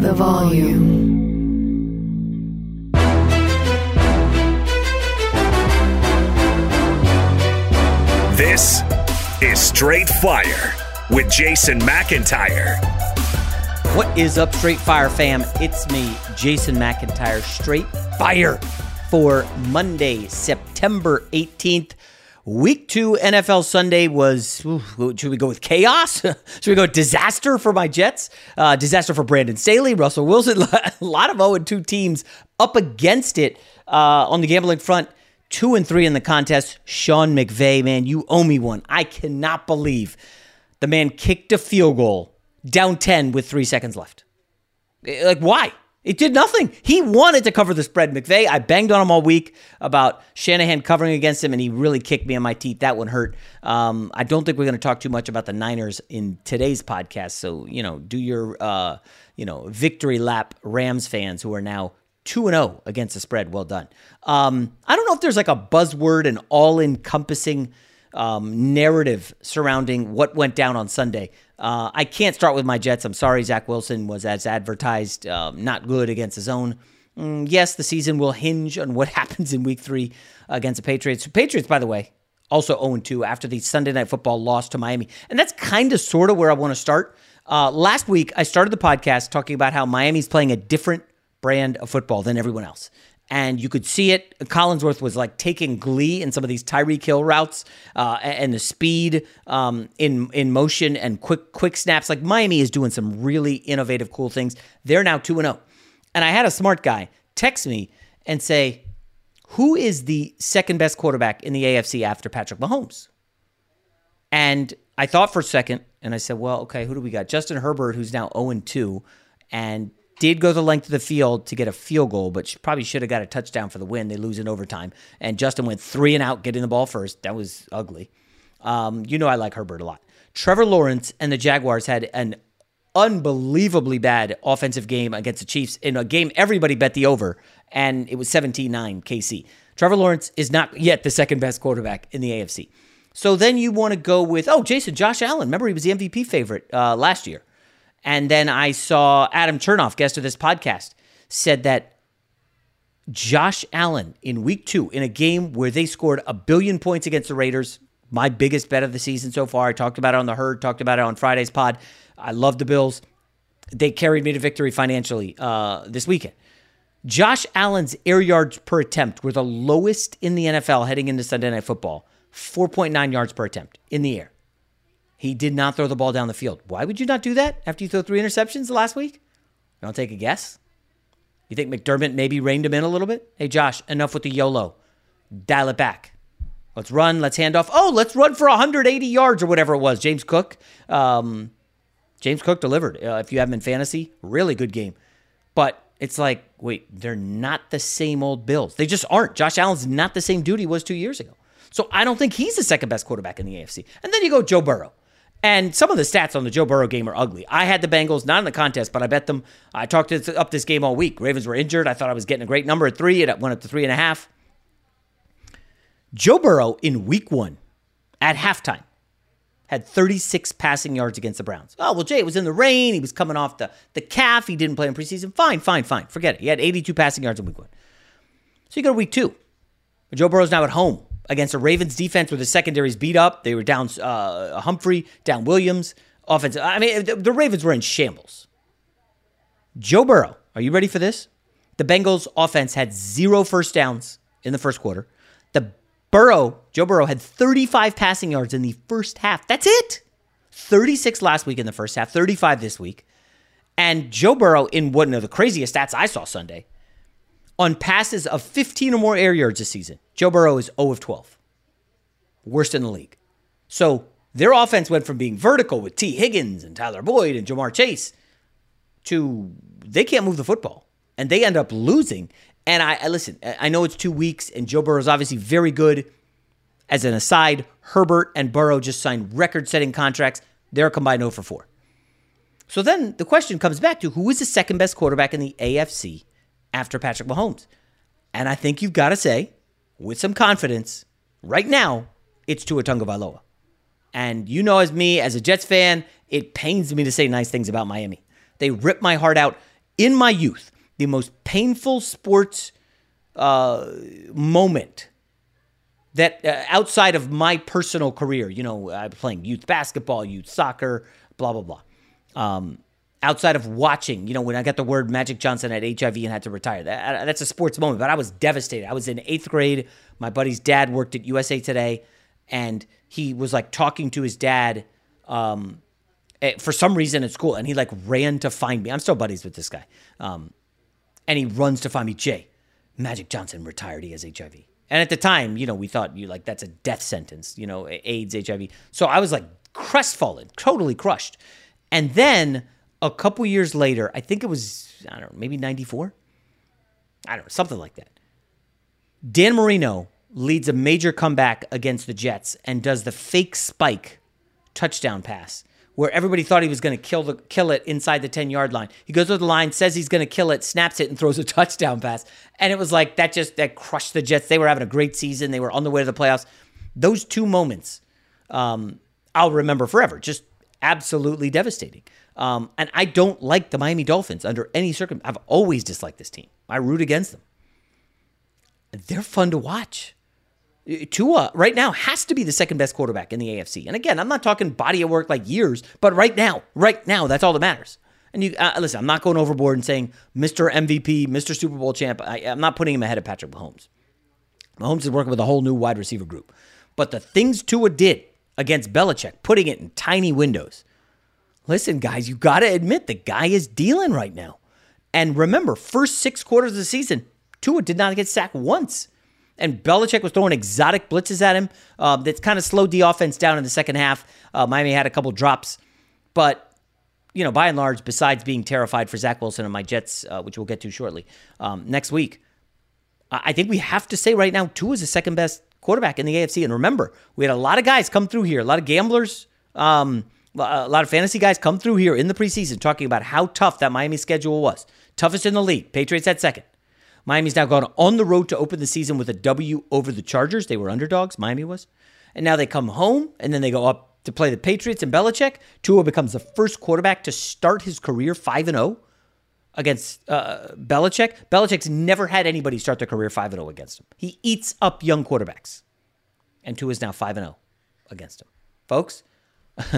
The volume. This is Straight Fire with Jason McIntyre. What is up, Straight Fire fam? It's me, Jason McIntyre, Straight Fire for Monday, September 18th. Week two NFL Sunday was, ooh, should we go with chaos? should we go disaster for my Jets? Uh, disaster for Brandon Staley, Russell Wilson. a lot of 0 2 teams up against it uh, on the gambling front. Two and three in the contest. Sean McVay, man, you owe me one. I cannot believe the man kicked a field goal down 10 with three seconds left. Like, why? It did nothing. He wanted to cover the spread. McVay, I banged on him all week about Shanahan covering against him, and he really kicked me in my teeth. That one hurt. Um, I don't think we're going to talk too much about the Niners in today's podcast. So, you know, do your, uh, you know, victory lap Rams fans who are now 2 and 0 against the spread. Well done. Um, I don't know if there's like a buzzword, and all encompassing um, narrative surrounding what went down on Sunday. Uh, I can't start with my Jets. I'm sorry, Zach Wilson was as advertised, um, not good against his own. Mm, yes, the season will hinge on what happens in week three against the Patriots. Patriots, by the way, also 0 2 after the Sunday night football loss to Miami. And that's kind of sort of where I want to start. Uh, last week, I started the podcast talking about how Miami's playing a different brand of football than everyone else and you could see it. Collinsworth was like taking glee in some of these Tyreek Hill routes uh, and the speed um, in in motion and quick quick snaps. Like Miami is doing some really innovative, cool things. They're now two and zero, and I had a smart guy text me and say, "Who is the second best quarterback in the AFC after Patrick Mahomes?" And I thought for a second, and I said, "Well, okay, who do we got? Justin Herbert, who's now zero and two, and did go the length of the field to get a field goal, but probably should have got a touchdown for the win. They lose in overtime. And Justin went three and out, getting the ball first. That was ugly. Um, you know I like Herbert a lot. Trevor Lawrence and the Jaguars had an unbelievably bad offensive game against the Chiefs in a game everybody bet the over, and it was 17 9 KC. Trevor Lawrence is not yet the second best quarterback in the AFC. So then you want to go with, oh, Jason, Josh Allen. Remember, he was the MVP favorite uh, last year. And then I saw Adam Chernoff, guest of this podcast, said that Josh Allen in week two, in a game where they scored a billion points against the Raiders, my biggest bet of the season so far. I talked about it on the herd, talked about it on Friday's pod. I love the Bills. They carried me to victory financially uh, this weekend. Josh Allen's air yards per attempt were the lowest in the NFL heading into Sunday Night Football 4.9 yards per attempt in the air. He did not throw the ball down the field. Why would you not do that after you throw three interceptions last week? To take a guess? You think McDermott maybe reined him in a little bit? Hey, Josh, enough with the YOLO. Dial it back. Let's run. Let's hand off. Oh, let's run for 180 yards or whatever it was. James Cook. Um, James Cook delivered. Uh, if you have him in fantasy, really good game. But it's like, wait, they're not the same old Bills. They just aren't. Josh Allen's not the same dude he was two years ago. So I don't think he's the second best quarterback in the AFC. And then you go Joe Burrow. And some of the stats on the Joe Burrow game are ugly. I had the Bengals, not in the contest, but I bet them. I talked up this game all week. Ravens were injured. I thought I was getting a great number at three. It went up to three and a half. Joe Burrow in week one at halftime had 36 passing yards against the Browns. Oh, well, Jay, it was in the rain. He was coming off the, the calf. He didn't play in preseason. Fine, fine, fine. Forget it. He had 82 passing yards in week one. So you go to week two. Joe Burrow's now at home against a Ravens defense where the secondary's beat up. They were down uh, Humphrey, down Williams. Offensive. I mean, the, the Ravens were in shambles. Joe Burrow, are you ready for this? The Bengals offense had zero first downs in the first quarter. The Burrow, Joe Burrow had 35 passing yards in the first half. That's it. 36 last week in the first half, 35 this week. And Joe Burrow, in one of the craziest stats I saw Sunday, on passes of 15 or more air yards this season, Joe Burrow is 0 of 12. Worst in the league. So their offense went from being vertical with Tee Higgins and Tyler Boyd and Ja'Marr Chase to they can't move the football. And they end up losing. And I, I listen, I know it's two weeks, and Joe Burrow is obviously very good. As an aside, Herbert and Burrow just signed record setting contracts. They're combined 0 for 4. So then the question comes back to who is the second best quarterback in the AFC after Patrick Mahomes? And I think you've got to say, with some confidence, right now, it's Tua Tagovailoa. And you know, as me, as a Jets fan, it pains me to say nice things about Miami. They ripped my heart out in my youth the most painful sports uh, moment that uh, outside of my personal career, you know, I'm playing youth basketball, youth soccer, blah, blah, blah. Um, outside of watching, you know, when I got the word Magic Johnson had HIV and had to retire, that, that's a sports moment, but I was devastated. I was in eighth grade. My buddy's dad worked at USA Today, and he was like talking to his dad um, eh, for some reason at school, and he like ran to find me. I'm still buddies with this guy. Um, and he runs to find me. Jay, Magic Johnson retired. He has HIV. And at the time, you know, we thought you like that's a death sentence, you know, AIDS, HIV. So I was like crestfallen, totally crushed. And then a couple years later, I think it was, I don't know, maybe 94? I don't know, something like that. Dan Marino leads a major comeback against the Jets and does the fake spike touchdown pass where everybody thought he was going to kill the kill it inside the 10 yard line. He goes to the line, says he's going to kill it, snaps it, and throws a touchdown pass. And it was like that just that crushed the Jets. They were having a great season. They were on the way to the playoffs. Those two moments, um, I'll remember forever. Just absolutely devastating. Um, and I don't like the Miami Dolphins under any circumstance. I've always disliked this team. I root against them. They're fun to watch. Tua right now has to be the second best quarterback in the AFC. And again, I'm not talking body of work like years, but right now, right now, that's all that matters. And you uh, listen, I'm not going overboard and saying Mr. MVP, Mr. Super Bowl champ. I, am not putting him ahead of Patrick Mahomes. Mahomes is working with a whole new wide receiver group. But the things Tua did against Belichick, putting it in tiny windows. Listen, guys, you got to admit the guy is dealing right now. And remember, first six quarters of the season, Tua did not get sacked once and Belichick was throwing exotic blitzes at him uh, that kind of slowed the offense down in the second half. Uh, Miami had a couple drops, but you know, by and large, besides being terrified for Zach Wilson and my Jets, uh, which we'll get to shortly um, next week, I think we have to say right now, Tua is the second best quarterback in the AFC. And remember, we had a lot of guys come through here, a lot of gamblers, um, a lot of fantasy guys come through here in the preseason talking about how tough that Miami schedule was. Toughest in the league. Patriots at second. Miami's now gone on the road to open the season with a W over the Chargers. They were underdogs, Miami was. And now they come home and then they go up to play the Patriots and Belichick. Tua becomes the first quarterback to start his career 5 0 against uh, Belichick. Belichick's never had anybody start their career 5 0 against him. He eats up young quarterbacks. And Tua is now 5 0 against him. Folks,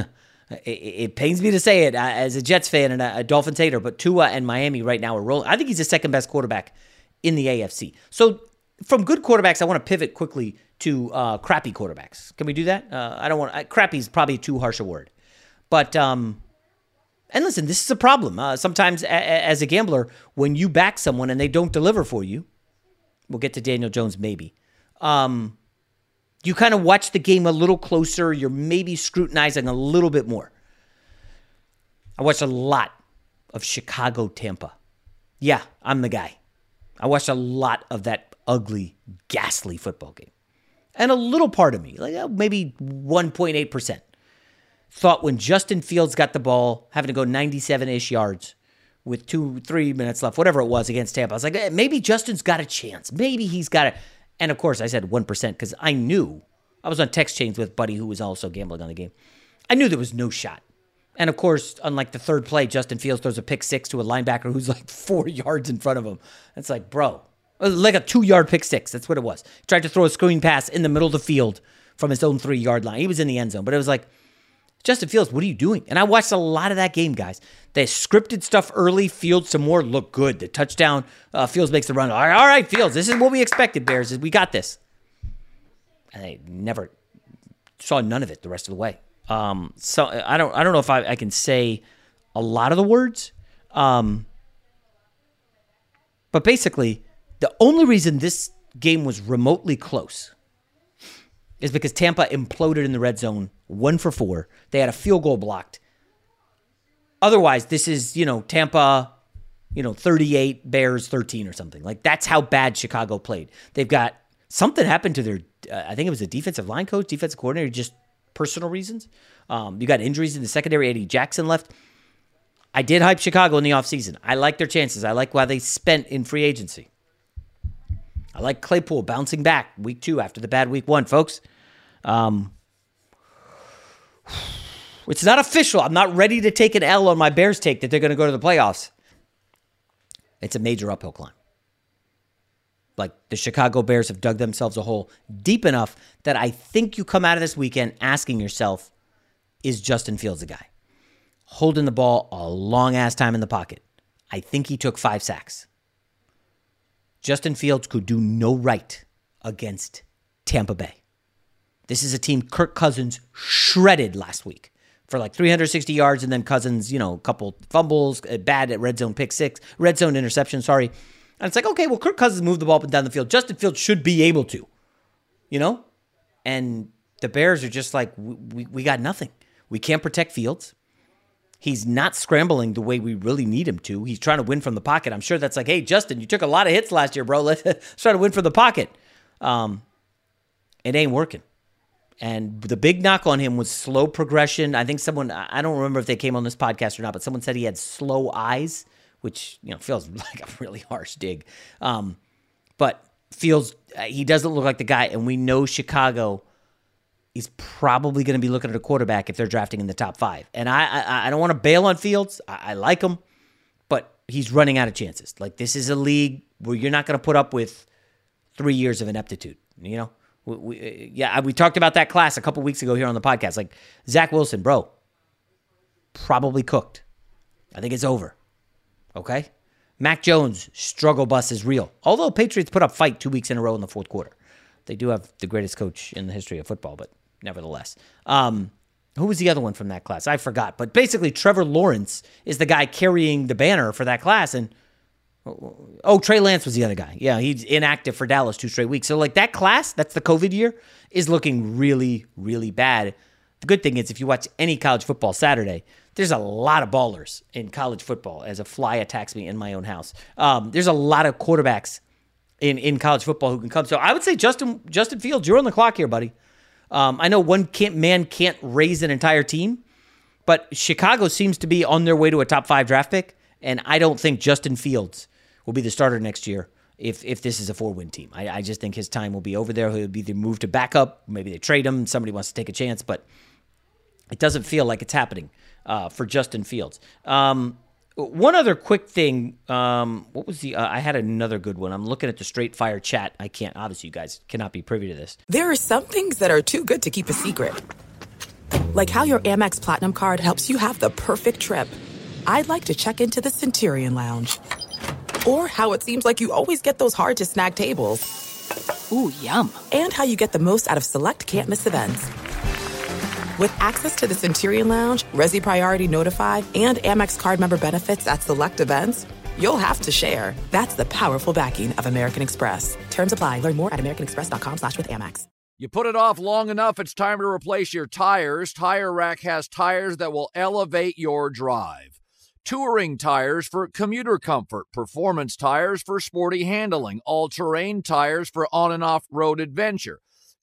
it, it, pains me to say it as a Jets fan and a, a Dolphins hater, but Tua and Miami right now are rolling. I think he's the second best quarterback in the AFC. So from good quarterbacks, I want to pivot quickly to uh, crappy quarterbacks. Can we do that? Uh, I don't want uh, crappy is probably too harsh a word, but um, and listen, this is a problem. Uh, sometimes, a- a- as a gambler, when you back someone and they don't deliver for you, we'll get to Daniel Jones maybe. Um, you kind of watch the game a little closer. You're maybe scrutinizing a little bit more. I watched a lot of Chicago Tampa. Yeah, I'm the guy. I watched a lot of that ugly, ghastly football game. And a little part of me, like uh, maybe 1.8%, thought when Justin Fields got the ball, having to go 97 ish yards with two, three minutes left, whatever it was against Tampa, I was like, eh, maybe Justin's got a chance. Maybe he's got it. And of course, I said 1% because I knew I was on text chains with Buddy, who was also gambling on the game. I knew there was no shot. And of course, unlike the third play, Justin Fields throws a pick six to a linebacker who's like four yards in front of him. It's like, bro, like a two yard pick six. That's what it was. He tried to throw a screen pass in the middle of the field from his own three yard line. He was in the end zone, but it was like, Justin Fields, what are you doing? And I watched a lot of that game, guys. The scripted stuff early, Fields some more look good. The touchdown, uh, Fields makes the run. All right, all right, Fields, this is what we expected, Bears. We got this. And they never saw none of it the rest of the way. Um, so I don't I don't know if I, I can say a lot of the words. Um, but basically, the only reason this game was remotely close is because Tampa imploded in the red zone, one for four. They had a field goal blocked. Otherwise, this is, you know, Tampa, you know, 38, Bears 13 or something. Like that's how bad Chicago played. They've got something happened to their, uh, I think it was a defensive line coach, defensive coordinator, just personal reasons. Um, you got injuries in the secondary. Eddie Jackson left. I did hype Chicago in the offseason. I like their chances. I like why they spent in free agency. I like Claypool bouncing back week two after the bad week one, folks. Um, it's not official. I'm not ready to take an L on my Bears take that they're going to go to the playoffs. It's a major uphill climb. Like the Chicago Bears have dug themselves a hole deep enough that I think you come out of this weekend asking yourself, is Justin Fields a guy? Holding the ball a long ass time in the pocket. I think he took five sacks. Justin Fields could do no right against Tampa Bay. This is a team Kirk Cousins shredded last week for like 360 yards, and then Cousins, you know, a couple fumbles, bad at red zone pick six, red zone interception, sorry. And it's like, okay, well, Kirk Cousins moved the ball up and down the field. Justin Fields should be able to, you know? And the Bears are just like, we, we, we got nothing. We can't protect Fields. He's not scrambling the way we really need him to. He's trying to win from the pocket. I'm sure that's like, hey, Justin, you took a lot of hits last year, bro. Let's, try to win from the pocket. Um, it ain't working. And the big knock on him was slow progression. I think someone, I don't remember if they came on this podcast or not, but someone said he had slow eyes, which, you know, feels like a really harsh dig. Um, but feels, he doesn't look like the guy. And we know Chicago is probably going to be looking at a quarterback if they're drafting in the top five. And I, I, I don't want to bail on Fields. I, I like him, but he's running out of chances. Like this is a league where you're not going to put up with three years of ineptitude. You know, we, we, yeah, we talked about that class a couple weeks ago here on the podcast. Like Zach Wilson, bro, probably cooked. I think it's over. Okay. Mac Jones struggle bus is real. Although Patriots put up fight two weeks in a row in the fourth quarter, they do have the greatest coach in the history of football. But nevertheless. Um, who was the other one from that class? I forgot. But basically, Trevor Lawrence is the guy carrying the banner for that class. And oh, Trey Lance was the other guy. Yeah, he's inactive for Dallas two straight weeks. So, like that class, that's the COVID year, is looking really, really bad. The good thing is, if you watch any college football Saturday, there's a lot of ballers in college football as a fly attacks me in my own house. Um, there's a lot of quarterbacks in, in college football who can come. So I would say Justin Justin Fields, you're on the clock here, buddy. Um, I know one can't, man can't raise an entire team, but Chicago seems to be on their way to a top five draft pick, and I don't think Justin Fields will be the starter next year if if this is a four win team. I, I just think his time will be over there. He'll be either moved to backup, maybe they trade him. Somebody wants to take a chance, but it doesn't feel like it's happening uh, for Justin Fields. Um, one other quick thing. Um, what was the? Uh, I had another good one. I'm looking at the straight fire chat. I can't. Obviously, you guys cannot be privy to this. There are some things that are too good to keep a secret, like how your Amex Platinum card helps you have the perfect trip. I'd like to check into the Centurion Lounge, or how it seems like you always get those hard to snag tables. Ooh, yum. and how you get the most out of select can't miss events. With access to the Centurion Lounge, Resy Priority Notified, and Amex card member benefits at select events, you'll have to share. That's the powerful backing of American Express. Terms apply. Learn more at americanexpress.com slash with Amex. You put it off long enough, it's time to replace your tires. Tire Rack has tires that will elevate your drive. Touring tires for commuter comfort, performance tires for sporty handling, all terrain tires for on and off road adventure.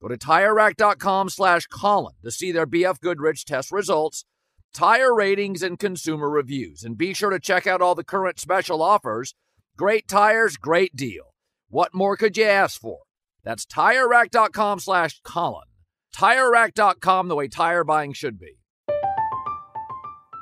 Go to TireRack.com slash Colin to see their BF Goodrich test results, tire ratings, and consumer reviews. And be sure to check out all the current special offers. Great tires, great deal. What more could you ask for? That's TireRack.com slash Colin. TireRack.com, the way tire buying should be.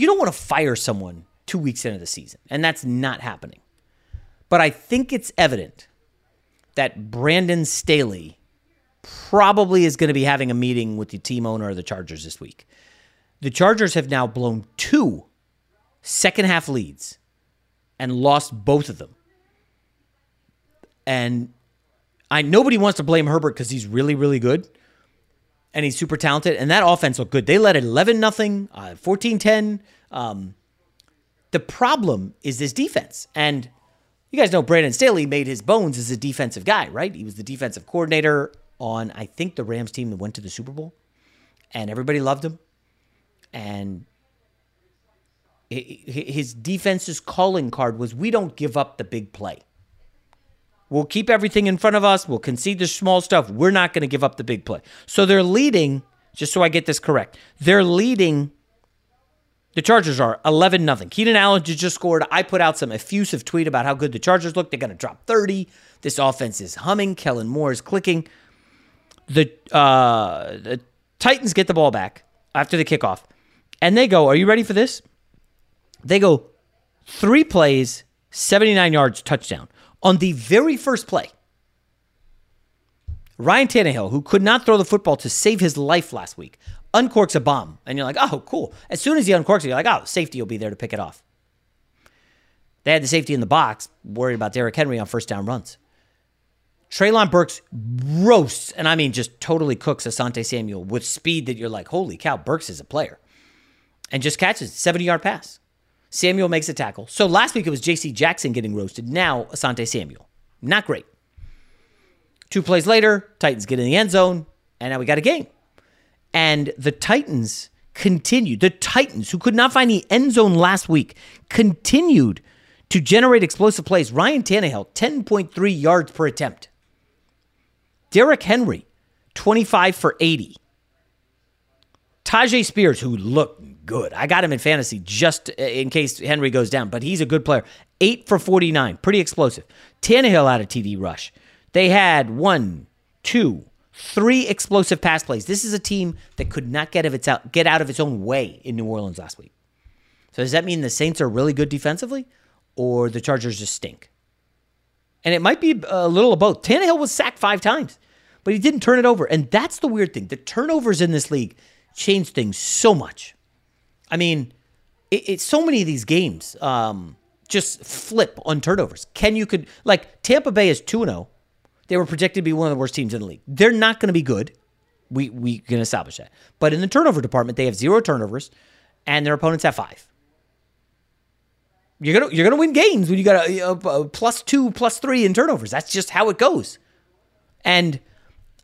You don't want to fire someone two weeks into the season, and that's not happening. But I think it's evident that Brandon Staley probably is going to be having a meeting with the team owner of the Chargers this week. The Chargers have now blown two second half leads and lost both of them. And I nobody wants to blame Herbert because he's really, really good and he's super talented. And that offense looked good. They led 11 nothing, uh, 14 10. Um, the problem is this defense. And you guys know Brandon Staley made his bones as a defensive guy, right? He was the defensive coordinator on, I think, the Rams team that went to the Super Bowl. And everybody loved him. And his defense's calling card was we don't give up the big play. We'll keep everything in front of us. We'll concede the small stuff. We're not going to give up the big play. So they're leading, just so I get this correct, they're leading. The Chargers are 11 0. Keenan Allen just scored. I put out some effusive tweet about how good the Chargers look. They're going to drop 30. This offense is humming. Kellen Moore is clicking. The, uh, the Titans get the ball back after the kickoff. And they go, Are you ready for this? They go three plays, 79 yards, touchdown. On the very first play, Ryan Tannehill, who could not throw the football to save his life last week, uncorks a bomb. And you're like, oh, cool. As soon as he uncorks it, you're like, oh, safety will be there to pick it off. They had the safety in the box, worried about Derrick Henry on first down runs. Treylon Burks roasts, and I mean just totally cooks Asante Samuel with speed that you're like, holy cow, Burks is a player. And just catches 70 yard pass. Samuel makes a tackle. So last week it was J.C. Jackson getting roasted. Now Asante Samuel. Not great. Two plays later, Titans get in the end zone, and now we got a game. And the Titans continued. The Titans, who could not find the end zone last week, continued to generate explosive plays. Ryan Tannehill, 10.3 yards per attempt. Derrick Henry, 25 for 80. Tyjae Spears, who looked good. I got him in fantasy just uh, in case Henry goes down, but he's a good player. Eight for 49, pretty explosive. Tannehill out of TD rush. They had one, two, three explosive pass plays. This is a team that could not get, of its out, get out of its own way in New Orleans last week. So does that mean the Saints are really good defensively or the Chargers just stink? And it might be a little of both. Tannehill was sacked five times, but he didn't turn it over. And that's the weird thing. The turnovers in this league change things so much. I mean, it's so many of these games um, just flip on turnovers. Can you could like Tampa Bay is 2 0. They were projected to be one of the worst teams in the league. They're not going to be good. We we can establish that. But in the turnover department, they have zero turnovers, and their opponents have five. You're gonna you're gonna win games when you got a, a, a plus two, plus three in turnovers. That's just how it goes. And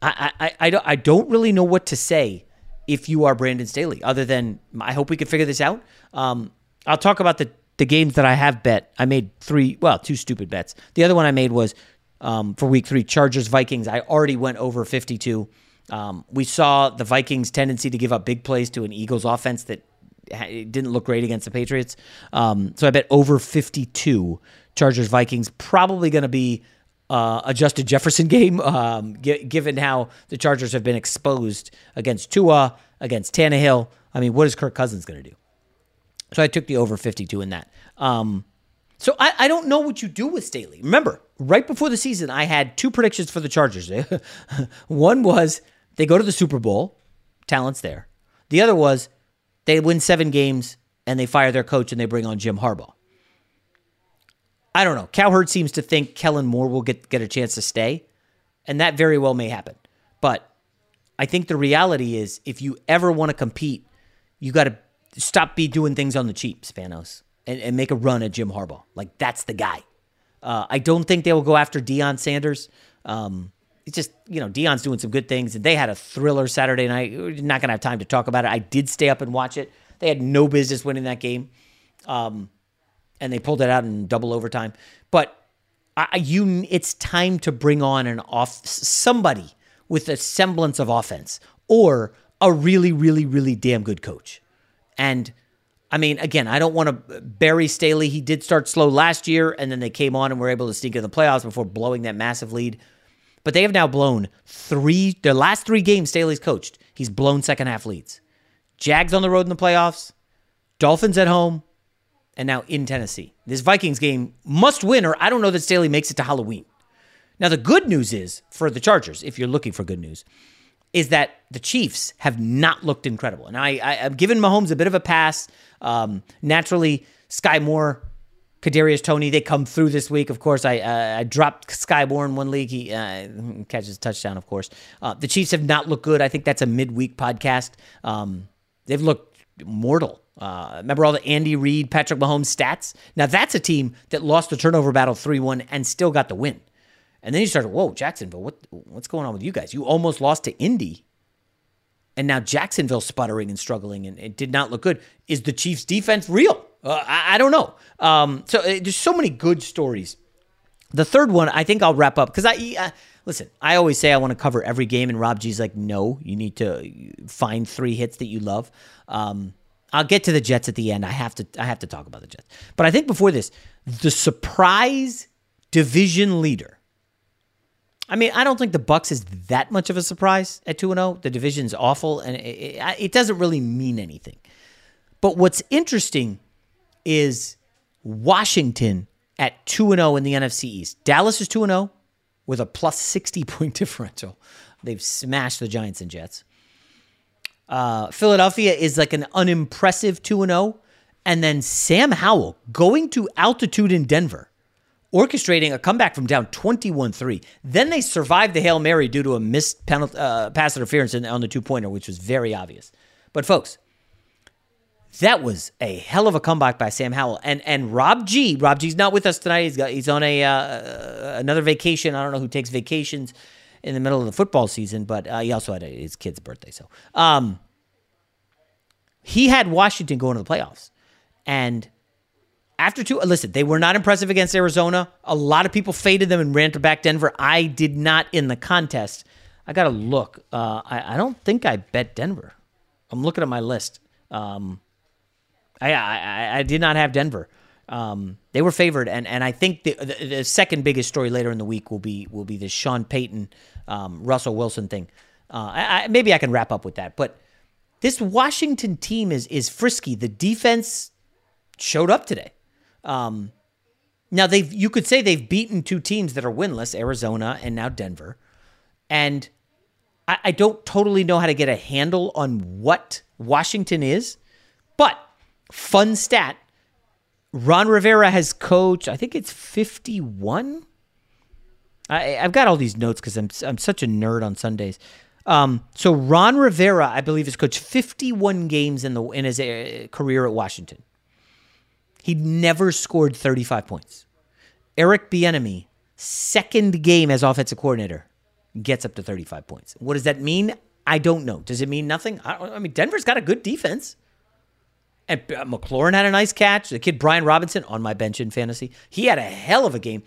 I I, I, I don't really know what to say if you are Brandon Staley, other than I hope we can figure this out. Um, I'll talk about the the games that I have bet. I made three, well, two stupid bets. The other one I made was um, for week three, Chargers Vikings. I already went over 52. Um, we saw the Vikings' tendency to give up big plays to an Eagles offense that didn't look great against the Patriots. Um, so I bet over 52 Chargers Vikings. Probably going to be uh, a Justin Jefferson game, um, g- given how the Chargers have been exposed against Tua, against Tannehill. I mean, what is Kirk Cousins going to do? So I took the over 52 in that. Um, so I, I don't know what you do with Staley. Remember, right before the season, I had two predictions for the Chargers. One was they go to the Super Bowl, talent's there. The other was they win seven games and they fire their coach and they bring on Jim Harbaugh. I don't know. Cowherd seems to think Kellen Moore will get, get a chance to stay, and that very well may happen. But I think the reality is if you ever want to compete, you got to stop be doing things on the cheap, Spanos and, and make a run at Jim Harbaugh. Like that's the guy. Uh, I don't think they will go after Deion Sanders. Um, it's just you know Deion's doing some good things, and they had a thriller Saturday night. We're not gonna have time to talk about it. I did stay up and watch it. They had no business winning that game, um, and they pulled it out in double overtime. But I, you, it's time to bring on an off somebody with a semblance of offense or a really, really, really damn good coach, and I mean, again, I don't want to bury Staley. He did start slow last year, and then they came on and were able to sneak in the playoffs before blowing that massive lead. But they have now blown three, their last three games Staley's coached, he's blown second half leads. Jags on the road in the playoffs, Dolphins at home, and now in Tennessee. This Vikings game must win, or I don't know that Staley makes it to Halloween. Now, the good news is for the Chargers, if you're looking for good news, is that the Chiefs have not looked incredible. And I, I, am giving Mahomes a bit of a pass. Um, naturally, Skyy Moore, Kadarius Toney, they come through this week. Of course, I uh, I dropped Skyy Moore in one league. He uh, catches a touchdown. Of course, uh, the Chiefs have not looked good. I think that's a midweek podcast. Um, they've looked mortal. Uh, remember all the Andy Reid, Patrick Mahomes stats? Now that's a team that lost the turnover battle three one and still got the win. And then you started, whoa, Jacksonville, what what's going on with you guys? You almost lost to Indy and now Jacksonville sputtering and struggling and it did not look good. Is the Chiefs' defense real? Uh, I, I, don't know. Um, so uh, there's so many good stories. The third one, I think I'll wrap up because I uh, listen. I always say I want to cover every game, and Rob G's like, no, you need to find three hits that you love. Um, I'll get to the Jets at the end. I have to. I have to talk about the Jets, but I think before this, the surprise division leader I mean, I don't think the Bucs is that much of a surprise at 2 0. The division's awful and it, it, doesn't really mean anything. But what's interesting is Washington at 2 0 in the NFC East. Dallas is 2 0 with a plus 60 point differential. They've smashed the Giants and Jets. Uh, Philadelphia is like an unimpressive 2 0. And then Sam Howell going to altitude in Denver orchestrating a comeback from down 21 3. Then they survived the Hail Mary due to a missed penalty, uh, pass interference on the two pointer, which was very obvious. But, folks, that was a hell of a comeback by Sam Howell and and Rob G. Rob G's not with us tonight. He's got he's on a uh, another vacation. I don't know who takes vacations in the middle of the football season, but uh, he also had a, his kid's birthday. So um, he had Washington going to the playoffs, and after two, listen, they were not impressive against Arizona. A lot of people faded them and ran to back Denver. I did not in the contest. I got to look. Uh, I, I, don't think I bet Denver. I'm looking at my list. Um, I, I, I did not have Denver. Um, they were favored, and, and I think the, the, the second biggest story later in the week will be will be the Sean Payton, um, Russell Wilson thing. Uh, I, maybe I can wrap up with that, but this Washington team is is frisky. The defense showed up today. Um, now they've you could say they've beaten two teams that are winless, Arizona and now Denver, and I, I don't totally know how to get a handle on what Washington is, but fun stat Ron Rivera has coached, I think it's 51. I, have got all these notes because I'm, I'm such a nerd on Sundays. Um, so Ron Rivera, I believe, has coached 51 games in the in his uh, career at Washington. He never scored 35 points. Eric Bieniemy, second game as offensive coordinator, gets up to 35 points. What does that mean? I don't know. Does it mean nothing? I, I mean, Denver's got a good defense. And uh, McLaurin had a nice catch. The kid Brian Robinson on my bench in fantasy, he had a hell of a game.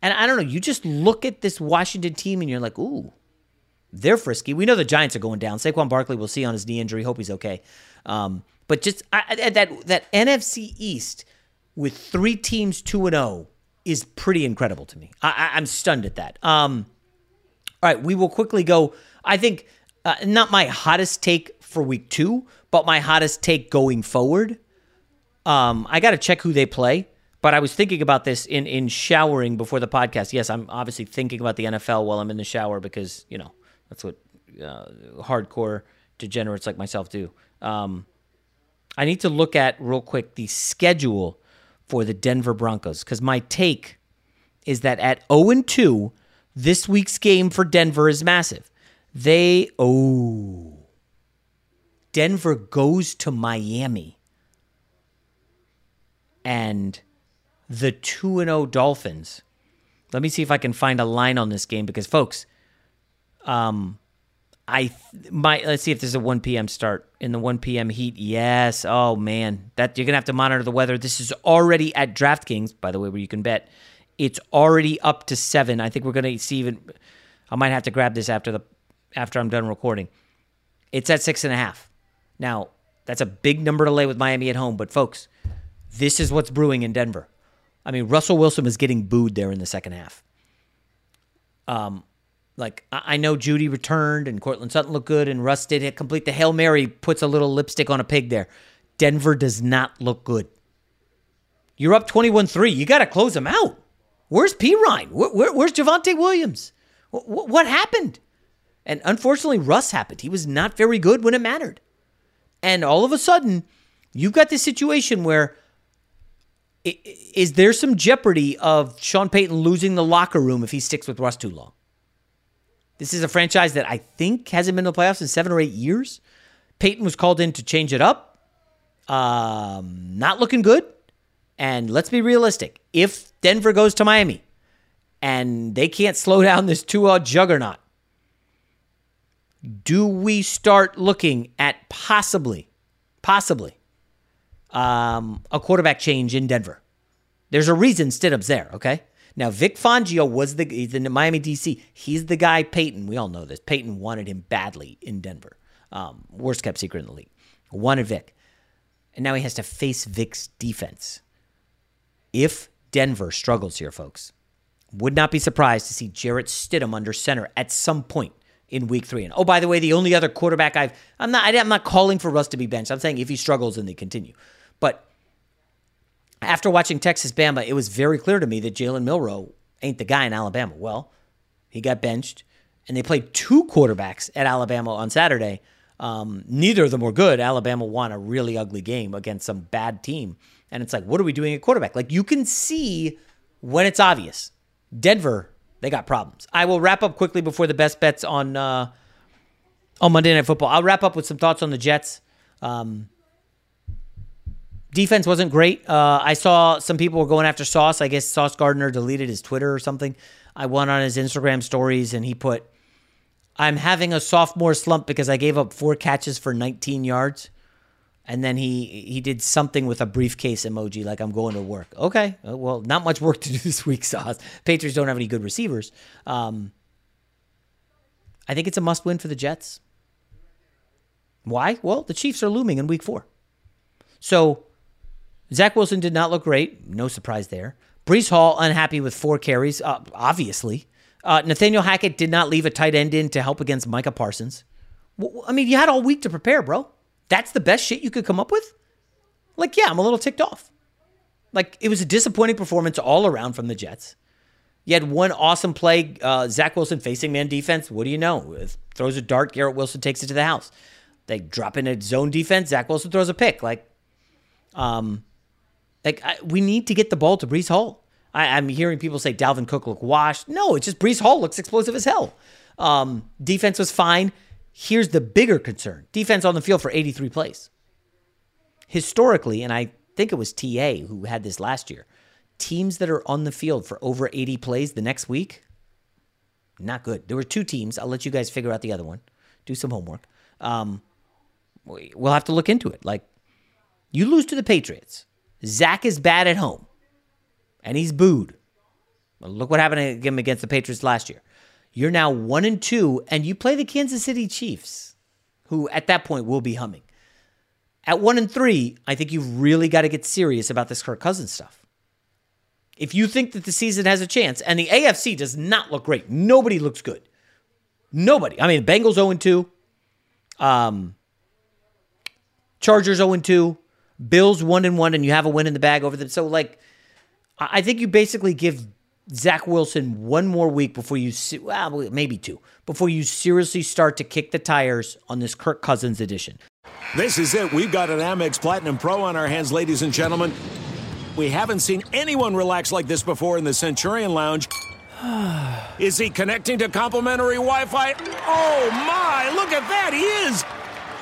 And I don't know, you just look at this Washington team and you're like, ooh, they're frisky. We know the Giants are going down. Saquon Barkley, we'll see on his knee injury. Hope he's okay. Um, but just I, that that NFC East with three teams two and zero oh is pretty incredible to me. I, am stunned at that. Um, all right, we will quickly go. I think uh, not my hottest take for week two, but my hottest take going forward. Um, I got to check who they play. But I was thinking about this in in showering before the podcast. Yes, I'm obviously thinking about the NFL while I'm in the shower because you know that's what uh, hardcore degenerates like myself do. Um, I need to look at real quick the schedule for the Denver Broncos because my take is that at 0 and 2, this week's game for Denver is massive. They oh Denver goes to Miami and the 2 0 Dolphins. Let me see if I can find a line on this game because, folks, um, I might let's see if there's a 1 p.m. start in the 1 p.m. heat. Yes. Oh man, that you're gonna have to monitor the weather. This is already at DraftKings, by the way, where you can bet. It's already up to seven. I think we're gonna see even. I might have to grab this after the after I'm done recording. It's at six and a half. Now that's a big number to lay with Miami at home, but folks, this is what's brewing in Denver. I mean, Russell Wilson was getting booed there in the second half. Um, like I know Jeudy returned and Courtland Sutton looked good and Russ did hit complete the Hail Mary, puts a little lipstick on a pig there. Denver does not look good. You're up 21-3. You got to close them out. Where's Perine? Where, where, where's Javonte Williams? What, what happened? And unfortunately, Russ happened. He was not very good when it mattered. And all of a sudden, you've got this situation where is there some jeopardy of Sean Payton losing the locker room if he sticks with Russ too long? This is a franchise that I think hasn't been in the playoffs in seven or eight years. Payton was called in to change it up. Um, not looking good. And let's be realistic. If Denver goes to Miami and they can't slow down this two-odd juggernaut, do we start looking at possibly, possibly um, a quarterback change in Denver. There's a reason Stidham's there, okay? Now, Vic Fangio was the he's in Miami DC. He's the guy Payton, We all know this. Payton wanted him badly in Denver. Um, worst kept secret in the league. Wanted Vic, and now he has to face Vic's defense. If Denver struggles here, folks, would not be surprised to see Jarrett Stidham under center at some point in week three. And oh, by the way, the only other quarterback I've I'm not I'm not calling for Russ to be benched. I'm saying if he struggles, then they continue. But after watching Texas Bama, it was very clear to me that Jalen Milroe ain't the guy in Alabama. Well, he got benched, and they played two quarterbacks at Alabama on Saturday. Um, neither of them were good. Alabama won a really ugly game against some bad team. And it's like, what are we doing at quarterback? Like, you can see when it's obvious. Denver, they got problems. I will wrap up quickly before the best bets on uh, on Monday Night Football. I'll wrap up with some thoughts on the Jets. Um, Defense wasn't great. Uh, I saw some people were going after Sauce. I guess Sauce Gardner deleted his Twitter or something. I went on his Instagram stories and he put, I'm having a sophomore slump because I gave up four catches for 19 yards. And then he he did something with a briefcase emoji, like I'm going to work. Okay, uh, well, not much work to do this week, Sauce. Patriots don't have any good receivers. Um, I think it's a must win for the Jets. Why? Well, the Chiefs are looming in week four. So Zach Wilson did not look great. No surprise there. Breece Hall unhappy with four carries, uh, obviously. Uh, Nathaniel Hackett did not leave a tight end in to help against Micah Parsons. I mean, you had all week to prepare, bro. That's the best shit you could come up with? Like, yeah, I'm a little ticked off. Like, it was a disappointing performance all around from the Jets. You had one awesome play, uh, Zach Wilson facing man defense. What do you know? Throws a dart, Garrett Wilson takes it to the house. They drop in a zone defense, Zach Wilson throws a pick. Like, um, like I, we need to get the ball to Breece Hall. I, am hearing people say Dalvin Cook look washed. No, it's just Breece Hall looks explosive as hell. Um, defense was fine. Here's the bigger concern: defense on the field for 83 plays. Historically, and I think it was TA who had this last year. Teams that are on the field for over 80 plays the next week, not good. There were two teams. I'll let you guys figure out the other one. Do some homework. Um, we'll have to look into it. Like, you lose to the Patriots. Zach is bad at home, and he's booed. Look what happened to him against the Patriots last year. You're now one and two, and you play the Kansas City Chiefs, who at that point will be humming. At one and three, I think you've really got to get serious about this Kirk Cousins stuff. If you think that the season has a chance, and the AFC does not look great, nobody looks good. Nobody. I mean, Bengals 0 2. Um, Chargers 0 2, Bills 1 and 1, and you have a win in the bag over them. So, like, I think you basically give Zach Wilson one more week before you, well, maybe two, before you seriously start to kick the tires on this Kirk Cousins edition. This is it. We've got an Amex Platinum Pro on our hands, ladies and gentlemen. We haven't seen anyone relax like this before in the Centurion Lounge. Is he connecting to complimentary Wi Fi? Oh my, look at that! He is!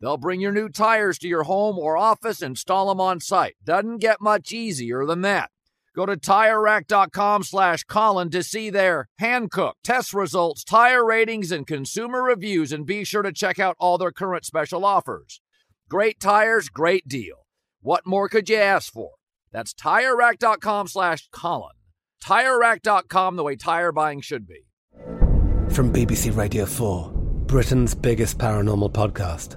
They'll bring your new tires to your home or office, install them on site. Doesn't get much easier than that. Go to TireRack.com slash Colin to see their Hankook test results, tire ratings, and consumer reviews, and be sure to check out all their current special offers. Great tires, great deal. What more could you ask for? That's TireRack.com slash Colin. TireRack.com, the way tire buying should be. From BBC Radio 4, Britain's biggest paranormal podcast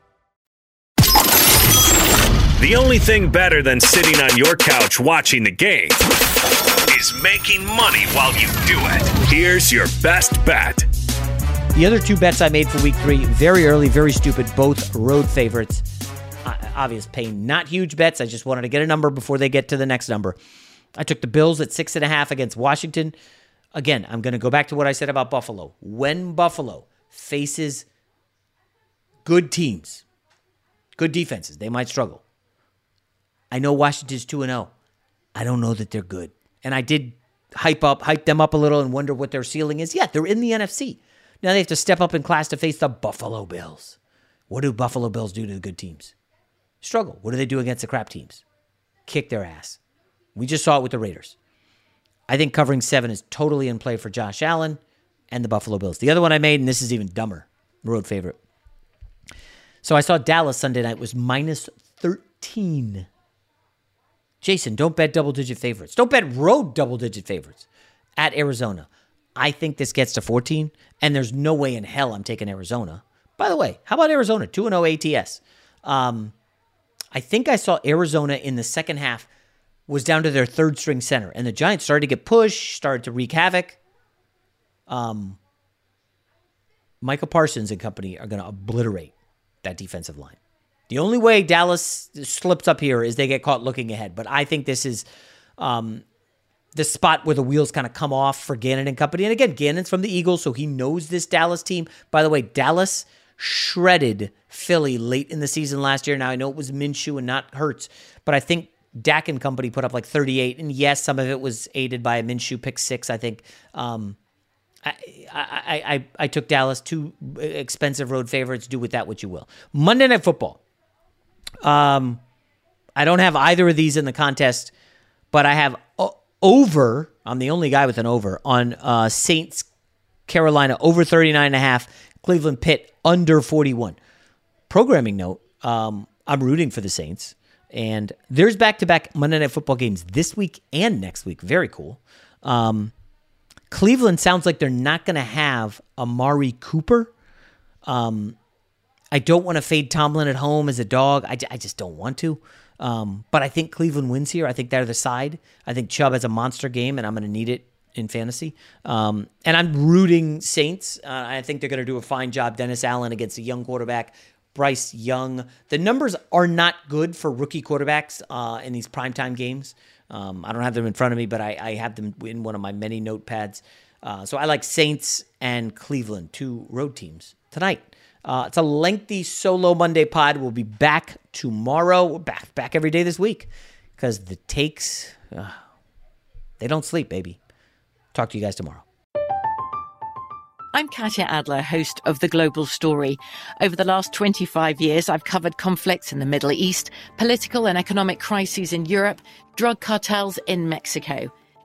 The only thing better than sitting on your couch watching the game is making money while you do it. Here's your best bet. The other two bets I made for week three, very early, very stupid, both road favorites. Uh, obvious pain, not huge bets. I just wanted to get a number before they get to the next number. I took the Bills at six and a half against Washington. Again, I'm going to go back to what I said about Buffalo. When Buffalo faces good teams, good defenses, they might struggle. I know Washington's 2 0. I don't know that they're good. And I did hype up, hype them up a little and wonder what their ceiling is. Yeah, they're in the NFC. Now they have to step up in class to face the Buffalo Bills. What do Buffalo Bills do to the good teams? Struggle. What do they do against the crap teams? Kick their ass. We just saw it with the Raiders. I think covering seven is totally in play for Josh Allen and the Buffalo Bills. The other one I made, and this is even dumber, road favorite. So I saw Dallas Sunday night was minus 13 14. Jason, don't bet double digit favorites. Don't bet road double digit favorites at Arizona. I think this gets to 14, and there's no way in hell I'm taking Arizona. By the way, how about Arizona? 2 0 ATS. Um, I think I saw Arizona in the second half was down to their third string center, and the Giants started to get pushed, started to wreak havoc. Um, Micah Parsons and company are going to obliterate that defensive line. The only way Dallas slips up here is they get caught looking ahead. But I think this is um, the spot where the wheels kind of come off for Gannon and company. And again, Gannon's from the Eagles, so he knows this Dallas team. By the way, Dallas shredded Philly late in the season last year. Now I know it was Minshew and not Hurts, but I think Dak and company put up like 38. And yes, some of it was aided by a Minshew pick six. I think. Um, I, I, I, I took Dallas, two expensive road favorites. Do with that what you will. Monday Night Football. Um, I don't have either of these in the contest, but I have over. I'm the only guy with an over on uh, Saints Carolina over 39 and a half. Cleveland Pitt under 41. Programming note: um, I'm rooting for the Saints, and there's back-to-back Monday Night Football games this week and next week. Very cool. Um, Cleveland sounds like they're not going to have Amari Cooper. Um, I don't want to fade Tomlin at home as a dog. I, I just don't want to. Um, but I think Cleveland wins here. I think they're the side. I think Chubb has a monster game, and I'm going to need it in fantasy. Um, and I'm rooting Saints. Uh, I think they're going to do a fine job. Dennis Allen against a young quarterback. Bryce Young. The numbers are not good for rookie quarterbacks uh, in these primetime games. Um, I don't have them in front of me, but I, I have them in one of my many notepads. Uh, so I like Saints and Cleveland, two road teams tonight. Uh, it's a lengthy solo Monday pod. We'll be back tomorrow. We're back back every day this week because the takes uh, they don't sleep, baby. Talk to you guys tomorrow. I'm Katya Adler, host of The Global Story. Over the last 25 years, I've covered conflicts in the Middle East, political and economic crises in Europe, drug cartels in Mexico.